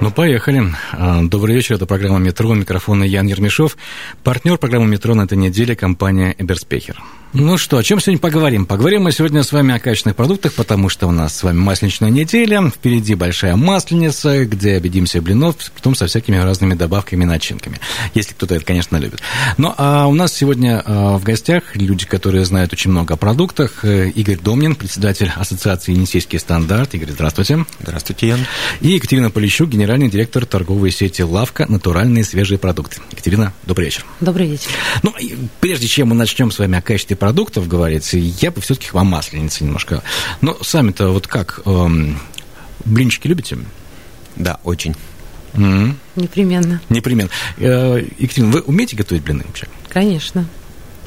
Ну, поехали. А, добрый вечер, это программа «Метро», микрофон Ян Ермешов. Партнер программы «Метро» на этой неделе – компания «Эберспехер». Ну что, о чем сегодня поговорим? Поговорим мы сегодня с вами о качественных продуктах, потому что у нас с вами масленичная неделя, впереди большая масленица, где объедимся блинов, потом со всякими разными добавками и начинками, если кто-то это, конечно, любит. Ну, а у нас сегодня а, в гостях люди, которые знают очень много о продуктах. Э, Игорь Домнин, председатель Ассоциации «Енисейский стандарт». Игорь, здравствуйте. Здравствуйте, Ян. И Екатерина Полищук, генеральный директор торговой сети «Лавка. Натуральные свежие продукты». Екатерина, добрый вечер. Добрый вечер. Ну, прежде чем мы начнем с вами о качестве продуктов говорится, я бы все-таки вам масленицы немножко. Но сами-то вот как, эм, блинчики любите? Да, очень. Mm-hmm. Непременно. Непременно. Э, Екатерина, вы умеете готовить блины вообще? Конечно.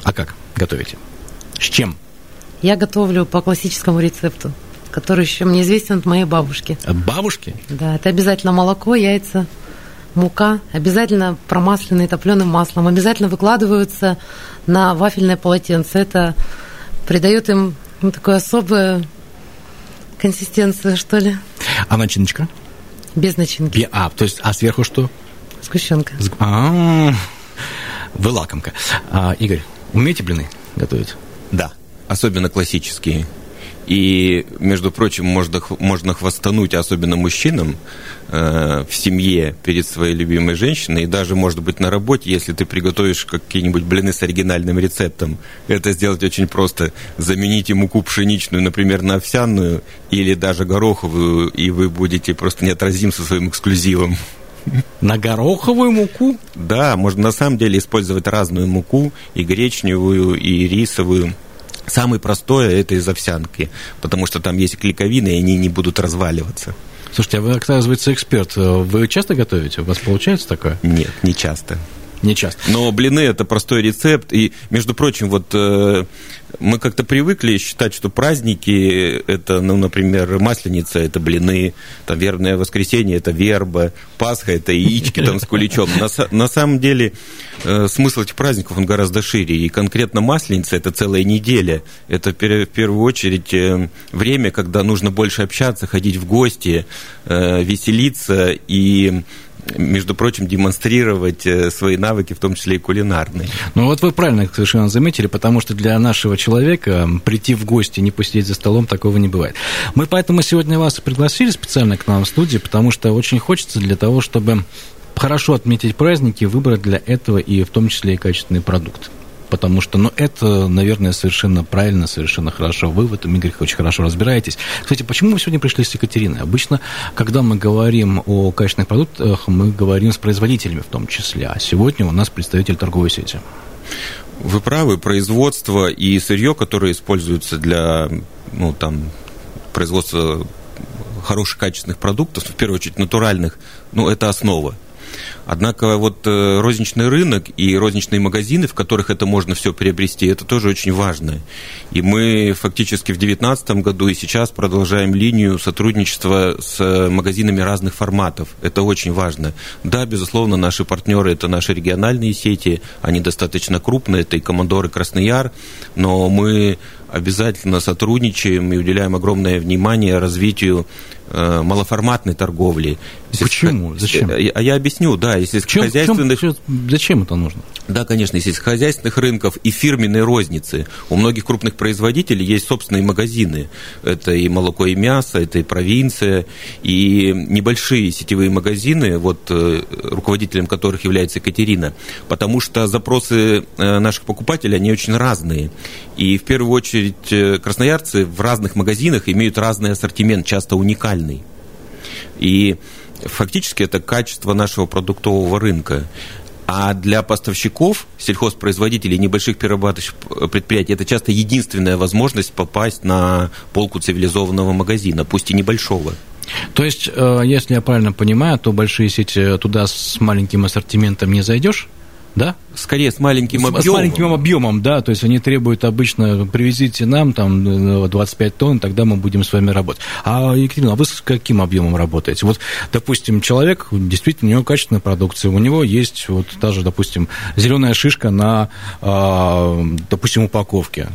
А как готовите? С чем? Я готовлю по классическому рецепту, который еще мне известен от моей бабушки. От бабушки? Да, это обязательно молоко, яйца, мука, обязательно промасленные топленым маслом, обязательно выкладываются на вафельное полотенце. Это придает им ну, такую особую консистенцию, что ли. А начиночка? Без начинки. А, то есть, а сверху что? Сгущенка. А, вы лакомка. А, Игорь, умеете блины готовить? Да, особенно классические. И, между прочим, можно, можно хвастануть, особенно мужчинам, э, в семье перед своей любимой женщиной, и даже, может быть, на работе, если ты приготовишь какие-нибудь блины с оригинальным рецептом. Это сделать очень просто. Замените муку пшеничную, например, на овсяную или даже гороховую, и вы будете просто неотразим со своим эксклюзивом. На гороховую муку? Да, можно на самом деле использовать разную муку, и гречневую, и рисовую. Самое простое – это из овсянки, потому что там есть клейковины, и они не будут разваливаться. Слушайте, а вы, оказывается, эксперт. Вы часто готовите? У вас получается такое? Нет, не часто. Не часто. Но блины – это простой рецепт. И, между прочим, вот э, мы как-то привыкли считать, что праздники – это, ну, например, Масленица – это блины, там, Вербное воскресенье – это верба, Пасха – это яички там с куличом. На, самом деле э, смысл этих праздников, он гораздо шире. И конкретно Масленица – это целая неделя. Это, в первую очередь, э, время, когда нужно больше общаться, ходить в гости, э, веселиться и между прочим, демонстрировать э, свои навыки, в том числе и кулинарные. Ну вот вы правильно совершенно заметили, потому что для нашего человека прийти в гости, не посидеть за столом, такого не бывает. Мы поэтому сегодня вас пригласили специально к нам в студию, потому что очень хочется для того, чтобы хорошо отметить праздники, выбрать для этого и в том числе и качественный продукт потому что, ну, это, наверное, совершенно правильно, совершенно хорошо. Вы в этом, Игорь, очень хорошо разбираетесь. Кстати, почему мы сегодня пришли с Екатериной? Обычно, когда мы говорим о качественных продуктах, мы говорим с производителями в том числе, а сегодня у нас представитель торговой сети. Вы правы, производство и сырье, которое используется для, ну, там, производства хороших качественных продуктов, в первую очередь натуральных, ну, это основа. Однако вот э, розничный рынок и розничные магазины, в которых это можно все приобрести, это тоже очень важно. И мы фактически в 2019 году и сейчас продолжаем линию сотрудничества с магазинами разных форматов. Это очень важно. Да, безусловно, наши партнеры – это наши региональные сети, они достаточно крупные, это и Командор, и Краснояр, но мы обязательно сотрудничаем и уделяем огромное внимание развитию э, малоформатной торговли. Почему? Зачем? А я объясню, да, если чем, хозяйственных... Чем, зачем это нужно? Да, конечно, если хозяйственных рынков и фирменной розницы. У многих крупных производителей есть собственные магазины. Это и молоко, и мясо, это и провинция, и небольшие сетевые магазины, вот э, руководителем которых является Екатерина, потому что запросы э, наших покупателей, они очень разные. И в первую очередь э, красноярцы в разных магазинах имеют разный ассортимент, часто уникальный. И фактически это качество нашего продуктового рынка. А для поставщиков, сельхозпроизводителей, небольших перерабатывающих предприятий, это часто единственная возможность попасть на полку цивилизованного магазина, пусть и небольшого. То есть, э, если я правильно понимаю, то большие сети туда с маленьким ассортиментом не зайдешь? Да? Скорее с маленьким с, объемом. С маленьким объемом, да, то есть они требуют обычно, привезите нам там 25 тонн, тогда мы будем с вами работать. А, Екатерина, а вы с каким объемом работаете? Вот, допустим, человек, действительно, у него качественная продукция, у него есть вот та же, допустим, зеленая шишка на, а, допустим, упаковке.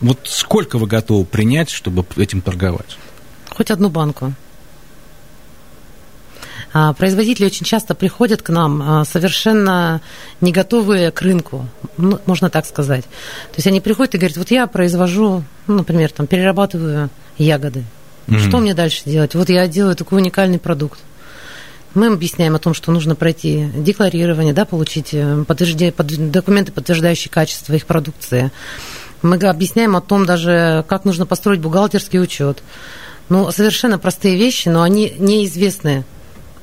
Вот сколько вы готовы принять, чтобы этим торговать? Хоть одну банку. А, производители очень часто приходят к нам а, совершенно не готовые к рынку, можно так сказать. То есть они приходят и говорят, вот я произвожу, ну, например, там, перерабатываю ягоды. Mm-hmm. Что мне дальше делать? Вот я делаю такой уникальный продукт. Мы объясняем о том, что нужно пройти декларирование, да, получить э, подтверждение, под, документы, подтверждающие качество их продукции. Мы объясняем о том даже, как нужно построить бухгалтерский учет. Ну, совершенно простые вещи, но они неизвестны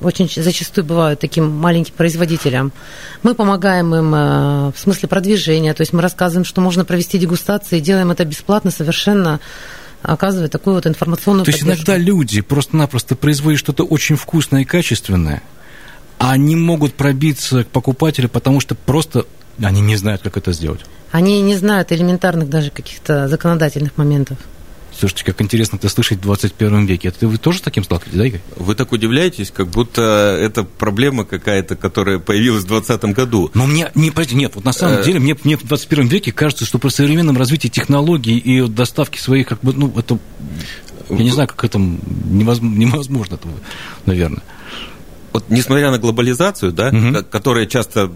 очень зачастую бывают таким маленьким производителям. Мы помогаем им э, в смысле продвижения, то есть мы рассказываем, что можно провести дегустации, делаем это бесплатно совершенно оказывая такую вот информационную То есть иногда люди просто-напросто производят что-то очень вкусное и качественное, а они могут пробиться к покупателю, потому что просто они не знают, как это сделать. Они не знают элементарных даже каких-то законодательных моментов. Слушайте, как интересно это слышать в 21 веке. Это вы тоже с таким сталкиваетесь, да, Игорь? Вы так удивляетесь, как будто это проблема какая-то, которая появилась в 2020 году. Но мне, не, нет, вот на самом э. деле, мне, мне в 21 веке кажется, что при современном развитии технологий и доставки своих, как бы, ну, это, я не знаю, как это невозможно, невозможно это, наверное. Вот несмотря на глобализацию, да, угу. которая часто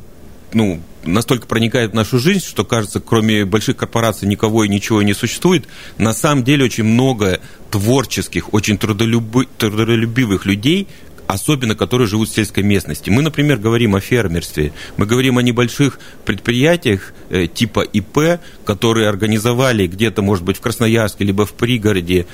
ну, настолько проникает в нашу жизнь, что кажется, кроме больших корпораций никого и ничего не существует. На самом деле очень много творческих, очень трудолюбивых людей, особенно которые живут в сельской местности. Мы, например, говорим о фермерстве, мы говорим о небольших предприятиях э, типа ИП, которые организовали где-то, может быть, в Красноярске, либо в пригороде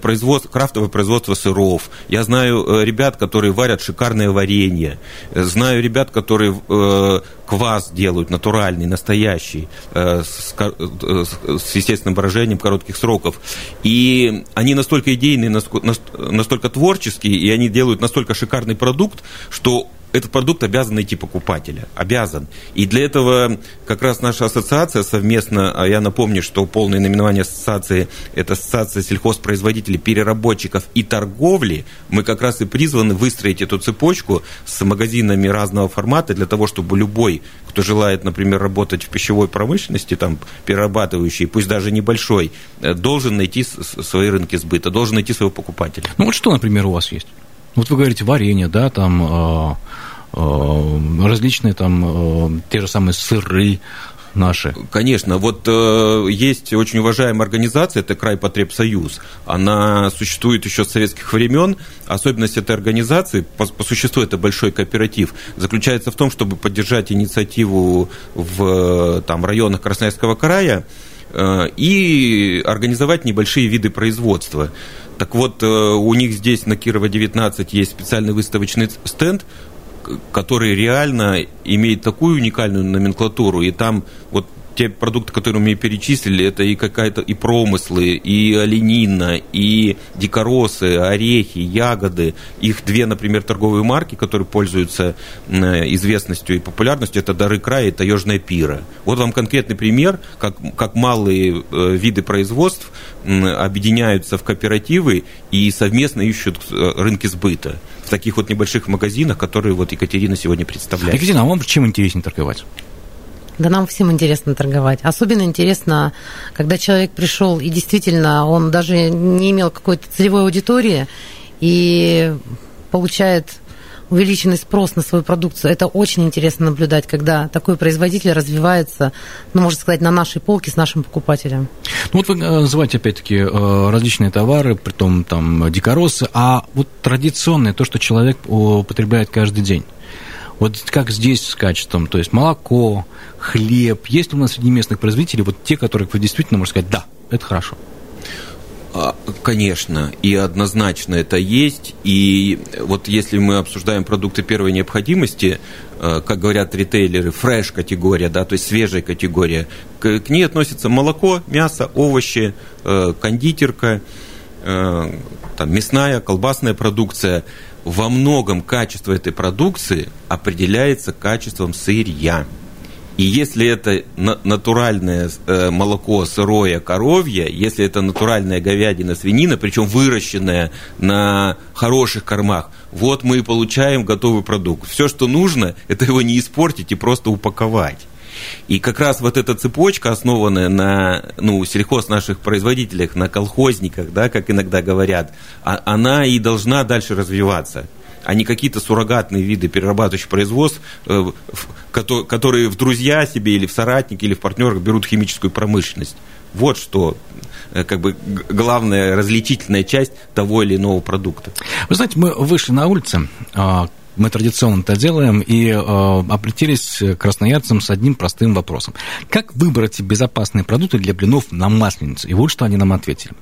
производство, крафтовое производство сыров. Я знаю э, ребят, которые варят шикарное варенье. Знаю ребят, которые э, квас делают натуральный, настоящий, с, с естественным выражением коротких сроков. И они настолько идейные, настолько творческие, и они делают настолько шикарный продукт, что этот продукт обязан найти покупателя, обязан. И для этого как раз наша ассоциация совместно, а я напомню, что полное наименование ассоциации – это Ассоциация сельхозпроизводителей, переработчиков и торговли, мы как раз и призваны выстроить эту цепочку с магазинами разного формата для того, чтобы любой, кто желает, например, работать в пищевой промышленности, там, перерабатывающий, пусть даже небольшой, э, должен найти свои рынки сбыта, должен найти своего покупателя. Ну вот что, например, у вас есть? Вот вы говорите варенье, да, там э, э, различные там э, те же самые сыры, наши? Конечно. Вот э, есть очень уважаемая организация, это Край Потребсоюз. Она существует еще с советских времен. Особенность этой организации, по, по существу это большой кооператив, заключается в том, чтобы поддержать инициативу в там, районах Красноярского края э, и организовать небольшие виды производства. Так вот, э, у них здесь на Кирова 19 есть специальный выставочный стенд, который реально имеет такую уникальную номенклатуру, и там вот те продукты, которые мы перечислили, это и какая-то и промыслы, и оленина, и дикоросы, орехи, ягоды. Их две, например, торговые марки, которые пользуются известностью и популярностью, это «Дары края» и «Таежная пира». Вот вам конкретный пример, как, как малые э, виды производств объединяются в кооперативы и совместно ищут э, рынки сбыта в таких вот небольших магазинах, которые вот Екатерина сегодня представляет. Екатерина, а вам чем интереснее торговать? Да нам всем интересно торговать. Особенно интересно, когда человек пришел и действительно он даже не имел какой-то целевой аудитории и получает увеличенный спрос на свою продукцию. Это очень интересно наблюдать, когда такой производитель развивается, ну, можно сказать, на нашей полке с нашим покупателем. Ну, вот вы э, называете, опять-таки, э, различные товары, при том там дикоросы, а вот традиционное, то, что человек употребляет каждый день. Вот как здесь с качеством, то есть молоко, хлеб, есть ли у нас среди местных производителей вот те, которые вы действительно можете сказать, да, это хорошо? А, конечно, и однозначно это есть. И вот если мы обсуждаем продукты первой необходимости, э, как говорят ритейлеры, фреш категория, да, то есть свежая категория, к, к ней относятся молоко, мясо, овощи, э, кондитерка, э, там, мясная, колбасная продукция, во многом качество этой продукции определяется качеством сырья. И если это натуральное э, молоко сырое коровье, если это натуральная говядина, свинина, причем выращенная на хороших кормах, вот мы и получаем готовый продукт. Все, что нужно, это его не испортить и просто упаковать. И как раз вот эта цепочка, основанная на ну, сельхоз наших производителях, на колхозниках, да, как иногда говорят, а, она и должна дальше развиваться а не какие-то суррогатные виды перерабатывающих производств, э, которые в друзья себе или в соратники или в партнерах берут химическую промышленность. Вот что э, как бы главная различительная часть того или иного продукта. Вы знаете, мы вышли на улицы, а, мы традиционно это делаем, и э, обратились к красноярцам с одним простым вопросом. Как выбрать безопасные продукты для блинов на масленицу? И вот что они нам ответили.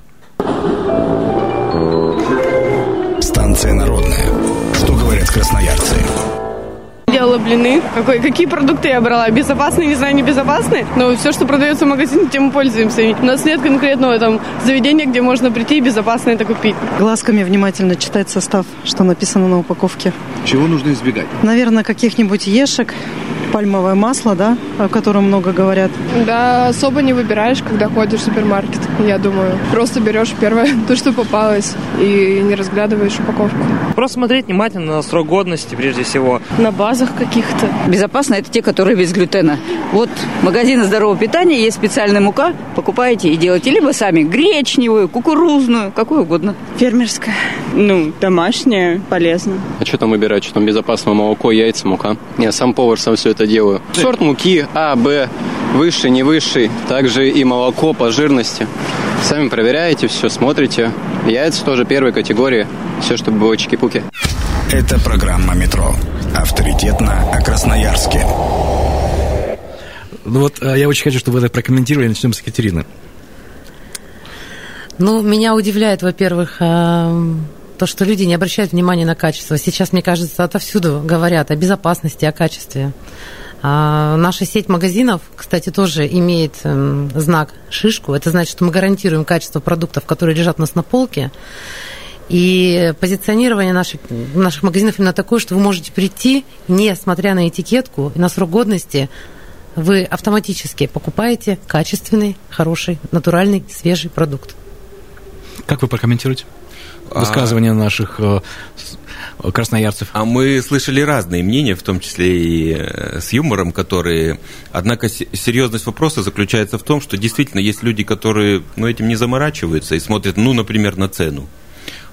Станция народная говорят красноярцы. Делала блины. Какой, какие продукты я брала? Безопасные, не знаю, небезопасные. Но все, что продается в магазине, тем мы пользуемся. У нас нет конкретного там заведения, где можно прийти и безопасно это купить. Глазками внимательно читать состав, что написано на упаковке. Чего нужно избегать? Наверное, каких-нибудь ешек, пальмовое масло, да, о котором много говорят. Да, особо не выбираешь, когда ходишь в супермаркет, я думаю. Просто берешь первое, то, что попалось, и не разглядываешь упаковку. Просто смотреть внимательно на срок годности, прежде всего. На базах каких-то. Безопасно это те, которые без глютена. Вот магазины здорового питания, есть специальная мука, покупаете и делаете либо сами гречневую, кукурузную, какую угодно. Фермерская. Ну, домашняя, полезно. А что там выбирать? Что там безопасное молоко, яйца, мука? Я сам повар сам все это это делаю. Сорт муки А, Б, высший, не высший. Также и молоко по жирности. Сами проверяете все, смотрите. Яйца тоже первой категории. Все, чтобы было чики-пуки. Это программа «Метро». Авторитетно о Красноярске. Ну вот э, я очень хочу, чтобы вы это прокомментировали. Начнем с Екатерины. Ну, меня удивляет, во-первых, э, то, что люди не обращают внимания на качество. Сейчас, мне кажется, отовсюду говорят о безопасности, о качестве. А наша сеть магазинов, кстати, тоже имеет эм, знак шишку. Это значит, что мы гарантируем качество продуктов, которые лежат у нас на полке. И позиционирование наших, наших магазинов именно такое, что вы можете прийти, не смотря на этикетку и на срок годности, вы автоматически покупаете качественный, хороший, натуральный, свежий продукт. Как вы прокомментируете? Высказывания а... наших э, красноярцев. А мы слышали разные мнения, в том числе и э, с юмором, которые... Однако серьезность вопроса заключается в том, что действительно есть люди, которые ну, этим не заморачиваются и смотрят, ну, например, на цену.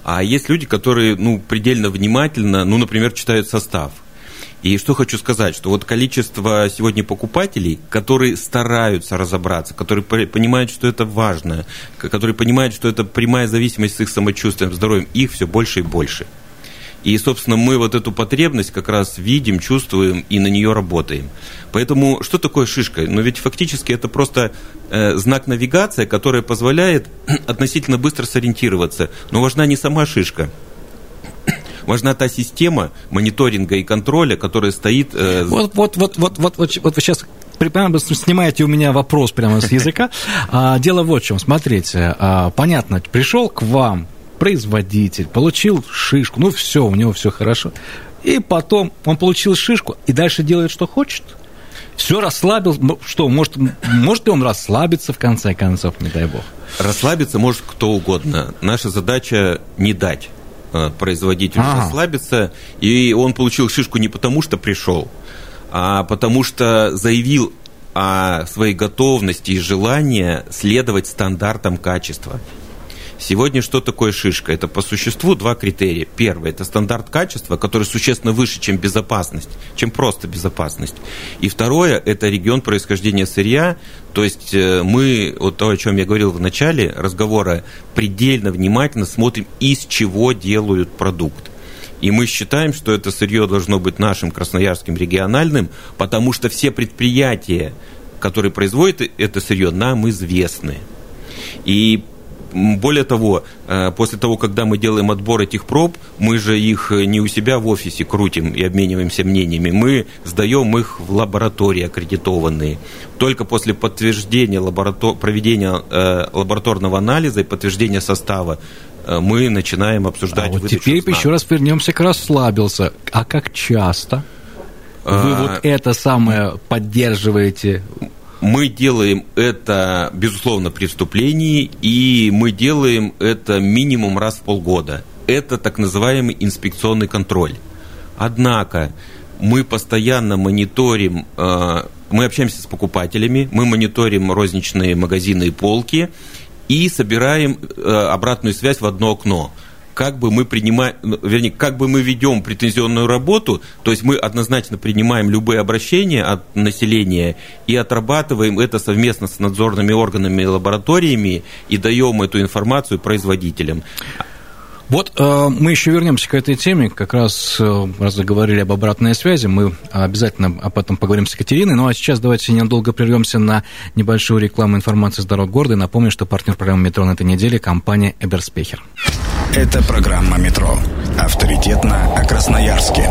А есть люди, которые ну, предельно внимательно, ну, например, читают состав. И что хочу сказать, что вот количество сегодня покупателей, которые стараются разобраться, которые понимают, что это важно, которые понимают, что это прямая зависимость с их самочувствием, здоровьем, их все больше и больше. И, собственно, мы вот эту потребность как раз видим, чувствуем и на нее работаем. Поэтому что такое шишка? Ну ведь фактически это просто э, знак навигации, который позволяет относительно быстро сориентироваться. Но важна не сама шишка, важна та система мониторинга и контроля, которая стоит... Э... Вот, вот, вот, вот, вот, вот, вот вы сейчас прямо снимаете у меня вопрос прямо с языка. А, дело вот в чем. Смотрите, а, понятно, пришел к вам производитель, получил шишку, ну все, у него все хорошо. И потом он получил шишку и дальше делает, что хочет. Все расслабил, что, может, может ли он расслабиться в конце концов, не дай бог? Расслабиться может кто угодно. Наша задача не дать Э, производитель ага. расслабиться, и он получил шишку не потому, что пришел, а потому что заявил о своей готовности и желании следовать стандартам качества. Сегодня что такое шишка? Это по существу два критерия. Первый – это стандарт качества, который существенно выше, чем безопасность, чем просто безопасность. И второе – это регион происхождения сырья. То есть э, мы, вот то, о чем я говорил в начале разговора, предельно внимательно смотрим, из чего делают продукт. И мы считаем, что это сырье должно быть нашим красноярским региональным, потому что все предприятия, которые производят это сырье, нам известны. И более того, э, после того, когда мы делаем отбор этих проб, мы же их не у себя в офисе крутим и обмениваемся мнениями, мы сдаем их в лаборатории аккредитованные. Только после подтверждения лаборатор... проведения э, лабораторного анализа и подтверждения состава э, мы начинаем обсуждать а вот теперь знака. еще раз вернемся к расслабился. А как часто вы а... вот это самое поддерживаете? Мы делаем это, безусловно, при вступлении, и мы делаем это минимум раз в полгода. Это так называемый инспекционный контроль. Однако мы постоянно мониторим, э, мы общаемся с покупателями, мы мониторим розничные магазины и полки и собираем э, обратную связь в одно окно как бы мы принимаем, вернее, как бы мы ведем претензионную работу, то есть мы однозначно принимаем любые обращения от населения и отрабатываем это совместно с надзорными органами и лабораториями и даем эту информацию производителям. Вот э, мы еще вернемся к этой теме, как раз э, раз заговорили об обратной связи, мы обязательно об этом поговорим с Екатериной, ну а сейчас давайте ненадолго прервемся на небольшую рекламу информации с дорог города и напомню, что партнер программы «Метро» на этой неделе – компания «Эберспехер». Это программа «Метро». Авторитетно о Красноярске.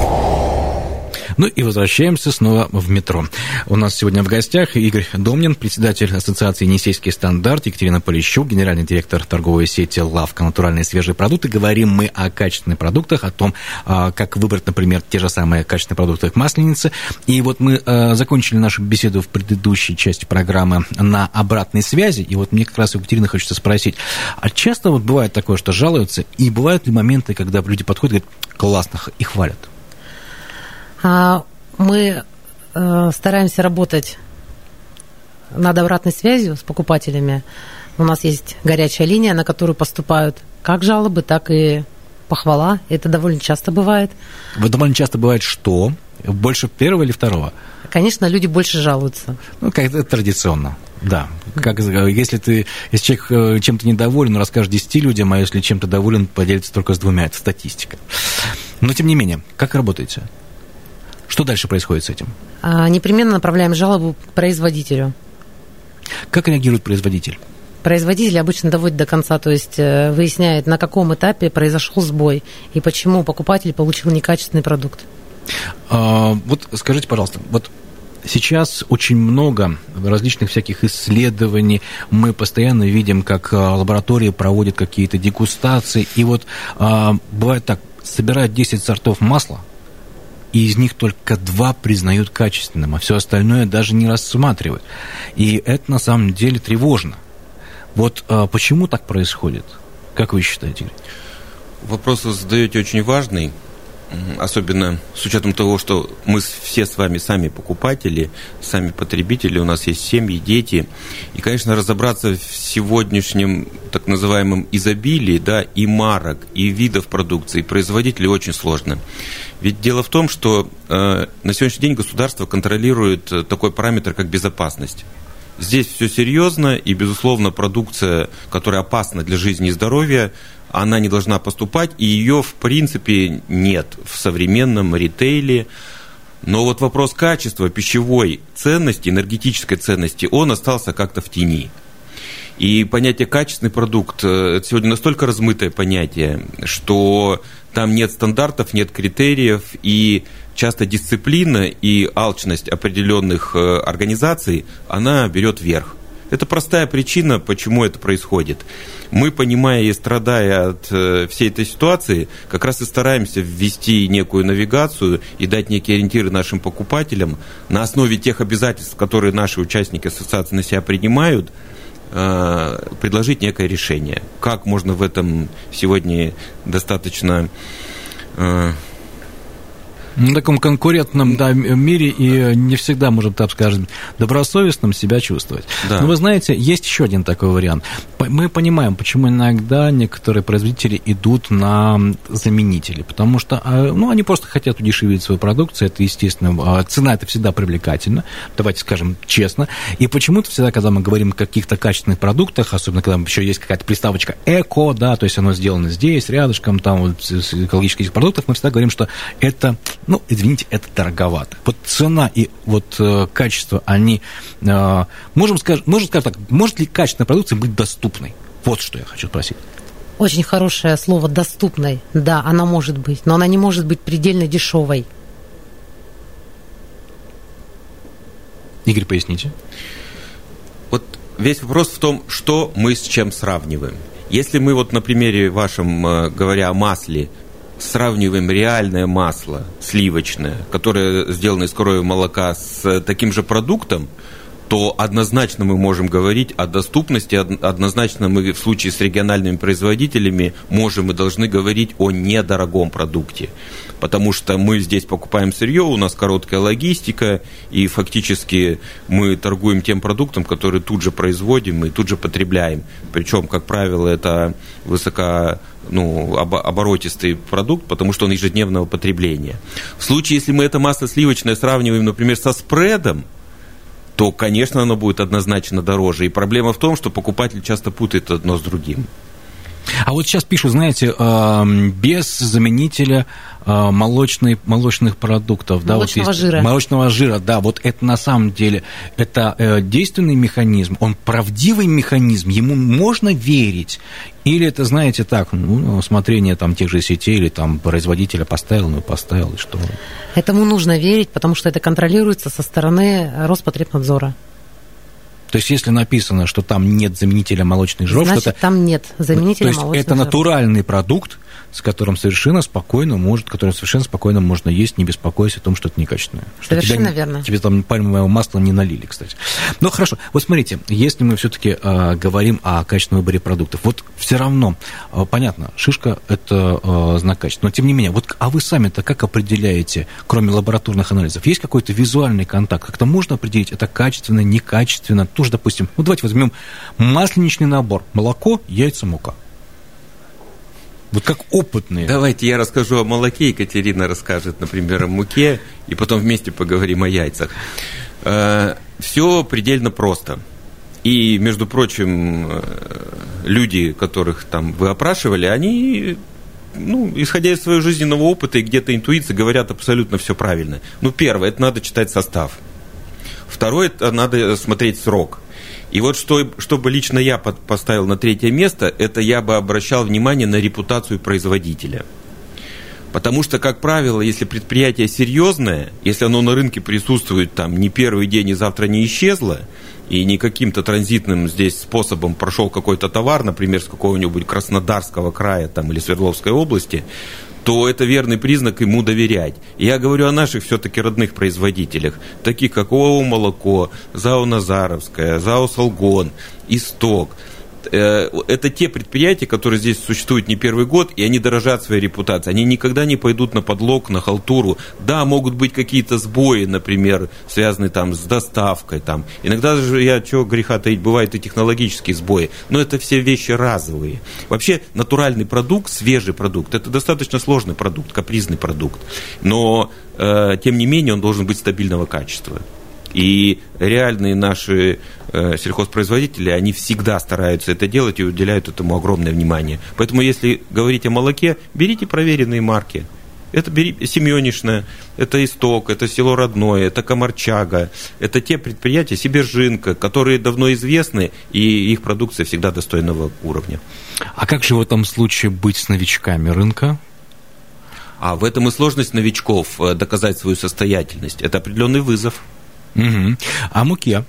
Ну и возвращаемся снова в метро. У нас сегодня в гостях Игорь Домнин, председатель Ассоциации «Енисейский стандарт», Екатерина Полищук, генеральный директор торговой сети «Лавка. Натуральные свежие продукты». Говорим мы о качественных продуктах, о том, а, как выбрать, например, те же самые качественные продукты как масленицы. И вот мы а, закончили нашу беседу в предыдущей части программы на обратной связи. И вот мне как раз, Екатерина, хочется спросить, а часто вот бывает такое, что жалуются, и бывают ли моменты, когда люди подходят и говорят, классно, и хвалят? А, мы э, стараемся работать над обратной связью с покупателями. У нас есть горячая линия, на которую поступают как жалобы, так и похвала. Это довольно часто бывает. Вот довольно часто бывает что? Больше первого или второго? Конечно, люди больше жалуются. Ну, как это традиционно. Да. Как, если ты, если человек э, чем-то недоволен, расскажешь 10 людям, а если чем-то доволен, поделится только с двумя. Это статистика. Но, тем не менее, как работаете? Что дальше происходит с этим? А, непременно направляем жалобу к производителю. Как реагирует производитель? Производитель обычно доводит до конца, то есть э, выясняет, на каком этапе произошел сбой и почему покупатель получил некачественный продукт. А, вот скажите, пожалуйста, вот Сейчас очень много различных всяких исследований. Мы постоянно видим, как а, лаборатории проводят какие-то дегустации. И вот а, бывает так, собирают 10 сортов масла – и из них только два признают качественным, а все остальное даже не рассматривают. И это на самом деле тревожно. Вот а, почему так происходит? Как вы считаете? Вопрос вы задаете очень важный, особенно с учетом того, что мы все с вами сами покупатели, сами потребители, у нас есть семьи, дети. И, конечно, разобраться в сегодняшнем так называемом изобилии да, и марок, и видов продукции, и производителей очень сложно. Ведь дело в том, что э, на сегодняшний день государство контролирует э, такой параметр, как безопасность. Здесь все серьезно, и, безусловно, продукция, которая опасна для жизни и здоровья, она не должна поступать, и ее, в принципе, нет в современном ритейле. Но вот вопрос качества пищевой ценности, энергетической ценности, он остался как-то в тени. И понятие качественный продукт это сегодня настолько размытое понятие, что там нет стандартов, нет критериев, и часто дисциплина и алчность определенных э, организаций, она берет верх. Это простая причина, почему это происходит. Мы, понимая и страдая от э, всей этой ситуации, как раз и стараемся ввести некую навигацию и дать некие ориентиры нашим покупателям на основе тех обязательств, которые наши участники ассоциации на себя принимают – Э, предложить некое решение. Как можно в этом сегодня достаточно э, на таком конкурентном да, мире и не всегда, может, так скажем, добросовестным себя чувствовать. Да. Но вы знаете, есть еще один такой вариант. Мы понимаем, почему иногда некоторые производители идут на заменители, потому что а, ну, они просто хотят удешевить свою продукцию, это естественно, а, цена это всегда привлекательно, давайте скажем честно, и почему-то всегда, когда мы говорим о каких-то качественных продуктах, особенно когда еще есть какая-то приставочка эко, да, то есть оно сделано здесь, рядышком, там вот с экологических продуктов, мы всегда говорим, что это ну, извините, это дороговато. Вот цена и вот э, качество, они, э, можем сказать, можно сказать так, может ли качественная продукция быть доступной? Вот что я хочу спросить. Очень хорошее слово «доступной». Да, она может быть, но она не может быть предельно дешевой. Игорь, поясните. Вот весь вопрос в том, что мы с чем сравниваем. Если мы вот на примере вашем, э, говоря о масле, сравниваем реальное масло сливочное, которое сделано из коровьего молока, с таким же продуктом, то однозначно мы можем говорить о доступности, однозначно мы в случае с региональными производителями можем и должны говорить о недорогом продукте. Потому что мы здесь покупаем сырье, у нас короткая логистика, и фактически мы торгуем тем продуктом, который тут же производим и тут же потребляем. Причем, как правило, это высоко ну, оборотистый продукт, потому что он ежедневного потребления. В случае, если мы это масло сливочное сравниваем, например, со спредом, то, конечно, оно будет однозначно дороже. И проблема в том, что покупатель часто путает одно с другим. А вот сейчас пишут, знаете, без заменителя молочной, молочных продуктов. Молочного да, вот есть, жира. Молочного жира, да. Вот это на самом деле, это э, действенный механизм, он правдивый механизм, ему можно верить? Или это, знаете, так, ну, усмотрение там тех же сетей или там производителя поставил, ну поставил, и что? Этому нужно верить, потому что это контролируется со стороны Роспотребнадзора. То есть, если написано, что там нет заменителя молочных жиров, Значит, это, там нет заменителя то есть молочных это жиров. натуральный продукт, с которым совершенно спокойно может, который совершенно спокойно можно есть, не беспокоясь о том, что это некачественное. Что Совершенно тебя, верно. Тебе там пальмовое масло не налили, кстати. Ну хорошо, вот смотрите, если мы все-таки э, говорим о качественном выборе продуктов, вот все равно, э, понятно, шишка это э, знак качества, но тем не менее, вот а вы сами-то как определяете, кроме лабораторных анализов, есть какой-то визуальный контакт, как-то можно определить, это качественно, некачественно, тоже, допустим, ну давайте возьмем масленичный набор, молоко, яйца, мука. Вот как опытные. Давайте я расскажу о молоке, Екатерина расскажет, например, о муке, и потом вместе поговорим о яйцах. Все предельно просто. И, между прочим, э, люди, которых там вы опрашивали, они ну, исходя из своего жизненного опыта и где-то интуиции, говорят абсолютно все правильно. Ну, первое, это надо читать состав. Второе, это надо смотреть срок. И вот что, что бы лично я под, поставил на третье место, это я бы обращал внимание на репутацию производителя. Потому что, как правило, если предприятие серьезное, если оно на рынке присутствует там не первый день и завтра не исчезло, и не каким-то транзитным здесь способом прошел какой-то товар, например, с какого-нибудь Краснодарского края там, или Свердловской области, то это верный признак ему доверять. Я говорю о наших все-таки родных производителях, таких как ОАО «Молоко», ЗАО «Назаровская», ЗАО «Солгон», «Исток». Э, это те предприятия, которые здесь существуют не первый год, и они дорожат своей репутацией. Они никогда не пойдут на подлог, на халтуру. Да, могут быть какие-то сбои, например, связанные там с доставкой. Там. Иногда же, я чего греха таить, бывают и технологические сбои. Но это все вещи разовые. Вообще, натуральный продукт, свежий продукт, это достаточно сложный продукт, капризный продукт. Но, э, тем не менее, он должен быть стабильного качества. И реальные наши э, сельхозпроизводители, они всегда стараются это делать и уделяют этому огромное внимание. Поэтому, если говорить о молоке, берите проверенные марки. Это Семенишна, это Исток, это село Родное, это Комарчага. Это те предприятия, Сибиржинка, которые давно известны, и их продукция всегда достойного уровня. А как же в этом случае быть с новичками рынка? А в этом и сложность новичков э, доказать свою состоятельность. Это определенный вызов. Угу. А муке?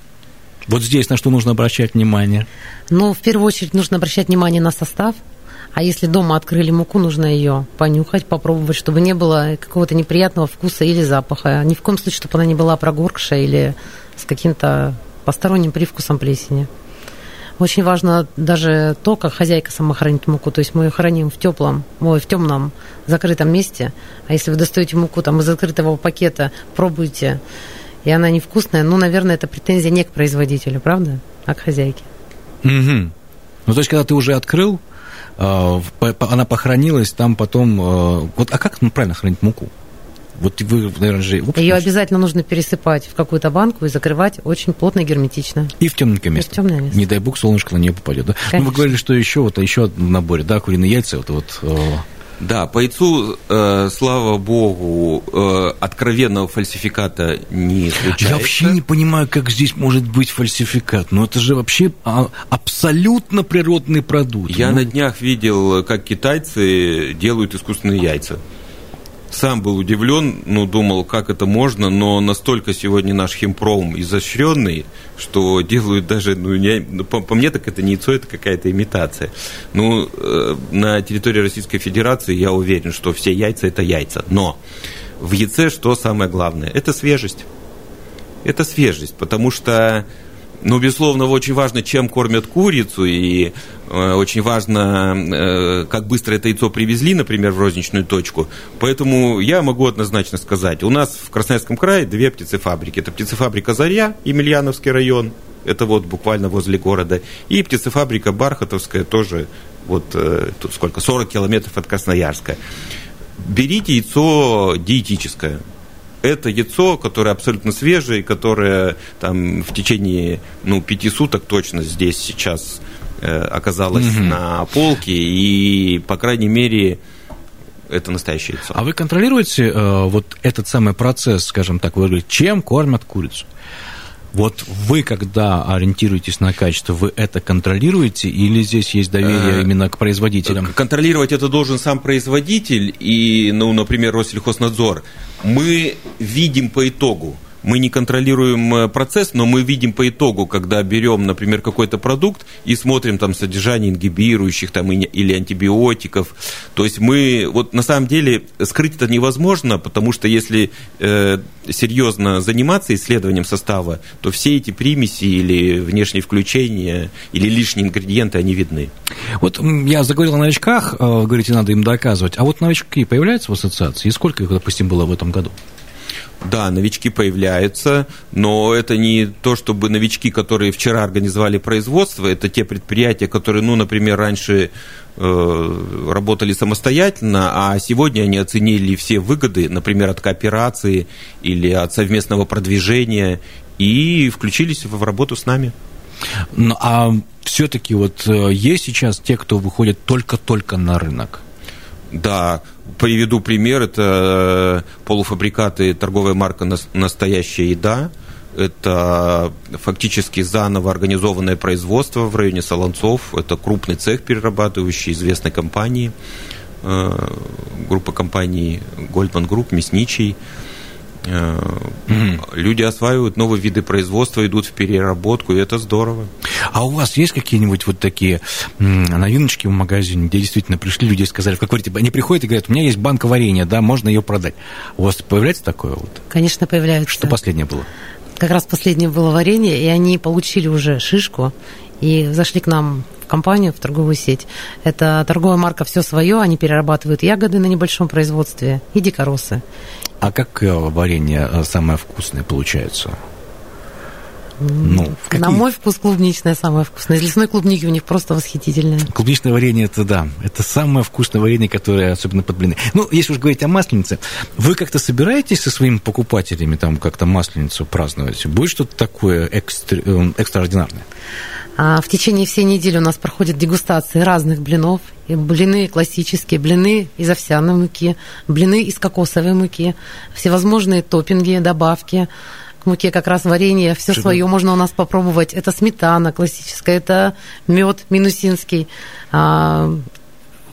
Вот здесь на что нужно обращать внимание? Ну, в первую очередь нужно обращать внимание на состав. А если дома открыли муку, нужно ее понюхать, попробовать, чтобы не было какого-то неприятного вкуса или запаха. Ни в коем случае, чтобы она не была прогоркшая или с каким-то посторонним привкусом плесени. Очень важно даже то, как хозяйка сама хранит муку. То есть мы ее храним в теплом, ой, в темном закрытом месте. А если вы достаете муку там из закрытого пакета, пробуйте, и она невкусная, ну, наверное, это претензия не к производителю, правда, а к хозяйке. Угу. Ну, то есть, когда ты уже открыл, э, она похоронилась, там потом... Э, вот, а как ну, правильно хранить муку? Вот вы, наверное, же... Ее обязательно нужно пересыпать в какую-то банку и закрывать очень плотно и герметично. И в темненькое место. И в темное место. Не дай бог, солнышко на нее попадет. Да? Ну, вы говорили, что еще вот еще в наборе, да, куриные яйца, вот, вот да, по яйцу, э, слава богу, э, откровенного фальсификата не случается. Я вообще не понимаю, как здесь может быть фальсификат. Но это же вообще а, абсолютно природный продукт. Я ну... на днях видел, как китайцы делают искусственные яйца. Сам был удивлен, ну, думал, как это можно, но настолько сегодня наш химпром изощренный, что делают даже, ну, не, ну, по, по мне так это не яйцо, это какая-то имитация. Ну, э, на территории Российской Федерации я уверен, что все яйца это яйца, но в яйце что самое главное? Это свежесть. Это свежесть, потому что ну, безусловно, очень важно, чем кормят курицу, и э, очень важно, э, как быстро это яйцо привезли, например, в розничную точку. Поэтому я могу однозначно сказать, у нас в Красноярском крае две птицефабрики. Это птицефабрика «Заря», Емельяновский район, это вот буквально возле города, и птицефабрика «Бархатовская», тоже вот э, тут сколько, 40 километров от Красноярска. Берите яйцо диетическое, это яйцо, которое абсолютно свежее, которое там в течение ну, пяти суток точно здесь сейчас э, оказалось угу. на полке, и, по крайней мере, это настоящее яйцо. А вы контролируете э, вот этот самый процесс, скажем так, вы говорите, чем кормят курицу? Вот вы, когда ориентируетесь на качество, вы это контролируете или здесь есть доверие э, именно к производителям? Контролировать это должен сам производитель и, ну, например, Россельхознадзор. Мы видим по итогу, мы не контролируем э, процесс, но мы видим по итогу, когда берем, например, какой-то продукт и смотрим там содержание ингибирующих там, или антибиотиков. То есть мы, вот на самом деле, скрыть это невозможно, потому что если э, серьезно заниматься исследованием состава, то все эти примеси или внешние включения, или лишние ингредиенты, они видны. Вот я заговорил о новичках, э, говорите, надо им доказывать. А вот новички появляются в ассоциации? И сколько их, допустим, было в этом году? Да, новички появляются, но это не то, чтобы новички, которые вчера организовали производство, это те предприятия, которые, ну, например, раньше э, работали самостоятельно, а сегодня они оценили все выгоды, например, от кооперации или от совместного продвижения и включились в работу с нами. Ну, а все-таки вот э, есть сейчас те, кто выходит только-только на рынок? Да, приведу пример. Это э, полуфабрикаты, торговая марка «Настоящая еда». Это фактически заново организованное производство в районе Солонцов. Это крупный цех перерабатывающий известной компании, э, группа компаний Goldman Group, Мясничий. Mm-hmm. Люди осваивают новые виды производства, идут в переработку, и это здорово. А у вас есть какие-нибудь вот такие новиночки в магазине, где действительно пришли люди и сказали, как говорите, они приходят и говорят, у меня есть банка варенья, да, можно ее продать. У вас появляется такое вот? Конечно, появляется. Что последнее было? Как раз последнее было варенье, и они получили уже шишку и зашли к нам в компанию, в торговую сеть. Это торговая марка «Все свое», они перерабатывают ягоды на небольшом производстве и дикоросы. А как варенье э, самое вкусное получается? Ну, какие... На мой вкус клубничное самое вкусное. Из лесной клубники у них просто восхитительное. Клубничное варенье, это да. Это самое вкусное варенье, которое особенно под блины. Ну, если уж говорить о масленице, вы как-то собираетесь со своими покупателями там как-то масленицу праздновать? Будет что-то такое экстра... Э, экстраординарное? А в течение всей недели у нас проходят дегустации разных блинов. И блины классические, блины из овсяной муки, блины из кокосовой муки, всевозможные топпинги, добавки. К муке как раз варенье, все свое можно у нас попробовать. Это сметана классическая, это мед минусинский. А,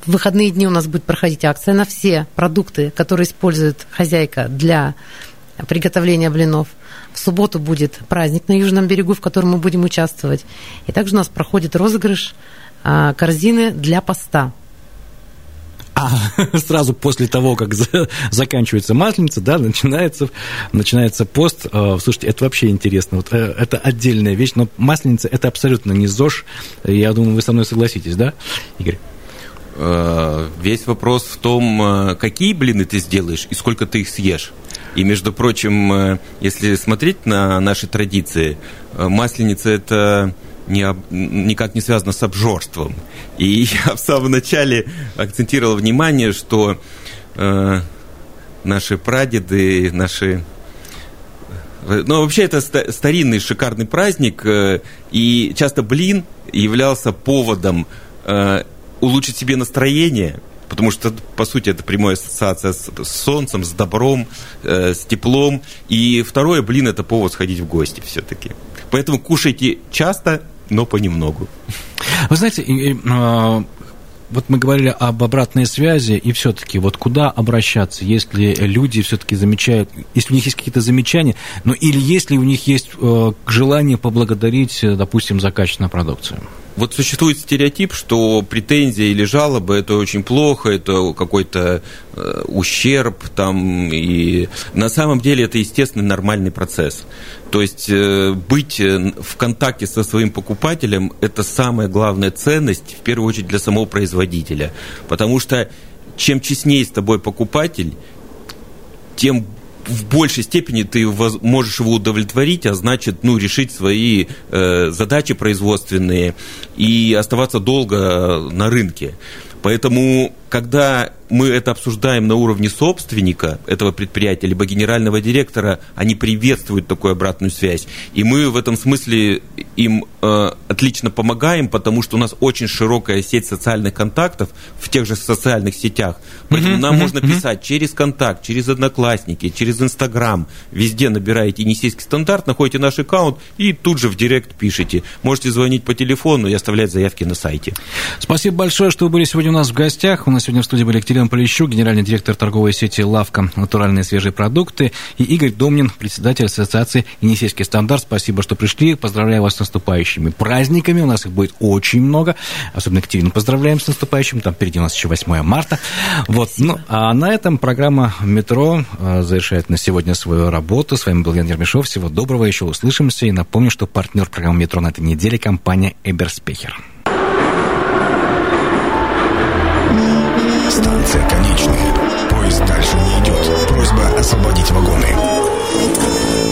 в выходные дни у нас будет проходить акция на все продукты, которые использует хозяйка для приготовления блинов. В субботу будет праздник на Южном берегу, в котором мы будем участвовать. И также у нас проходит розыгрыш а, корзины для поста. А сразу после того, как за, заканчивается масленица, да, начинается, начинается пост. А, слушайте, это вообще интересно. Вот, э, это отдельная вещь, но масленица – это абсолютно не ЗОЖ. Я думаю, вы со мной согласитесь, да, Игорь? Э, весь вопрос в том, э, какие блины ты сделаешь и сколько ты их съешь. И, между прочим, если смотреть на наши традиции, масленица – это не, никак не связано с обжорством. И я в самом начале акцентировал внимание, что э, наши прадеды, наши... Э, ну, вообще, это старинный шикарный праздник, э, и часто блин являлся поводом э, улучшить себе настроение – потому что, по сути, это прямая ассоциация с солнцем, с добром, э, с теплом. И второе, блин, это повод сходить в гости все-таки. Поэтому кушайте часто, но понемногу. Вы знаете, вот мы говорили об обратной связи, и все-таки вот куда обращаться, если люди все-таки замечают, если у них есть какие-то замечания, ну или если у них есть э, желание поблагодарить, э, допустим, за качественную продукцию? Вот существует стереотип, что претензия или жалоба это очень плохо, это какой-то э, ущерб там и на самом деле это естественный нормальный процесс. То есть э, быть э, в контакте со своим покупателем это самая главная ценность в первую очередь для самого производителя, потому что чем честнее с тобой покупатель, тем в большей степени ты можешь его удовлетворить, а значит, ну, решить свои э, задачи производственные и оставаться долго на рынке. Поэтому, когда мы это обсуждаем на уровне собственника этого предприятия, либо генерального директора, они приветствуют такую обратную связь. И мы в этом смысле им э, отлично помогаем, потому что у нас очень широкая сеть социальных контактов в тех же социальных сетях. Поэтому uh-huh, нам uh-huh, можно писать uh-huh. через контакт, через одноклассники, через Инстаграм. Везде набираете Енисейский стандарт, находите наш аккаунт и тут же в директ пишите. Можете звонить по телефону и оставлять заявки на сайте. Спасибо большое, что вы были сегодня у нас в гостях. У нас сегодня в студии были Екатерина Елена Полищук, генеральный директор торговой сети «Лавка. Натуральные свежие продукты», и Игорь Домнин, председатель ассоциации «Енисейский стандарт». Спасибо, что пришли. Поздравляю вас с наступающими праздниками. У нас их будет очень много. Особенно Екатерину поздравляем с наступающим. Там впереди у нас еще 8 марта. Вот. Ну, а на этом программа «Метро» э, завершает на сегодня свою работу. С вами был Ян Ермешов. Всего доброго. Еще услышимся. И напомню, что партнер программы «Метро» на этой неделе – компания «Эберспехер». освободить вагоны.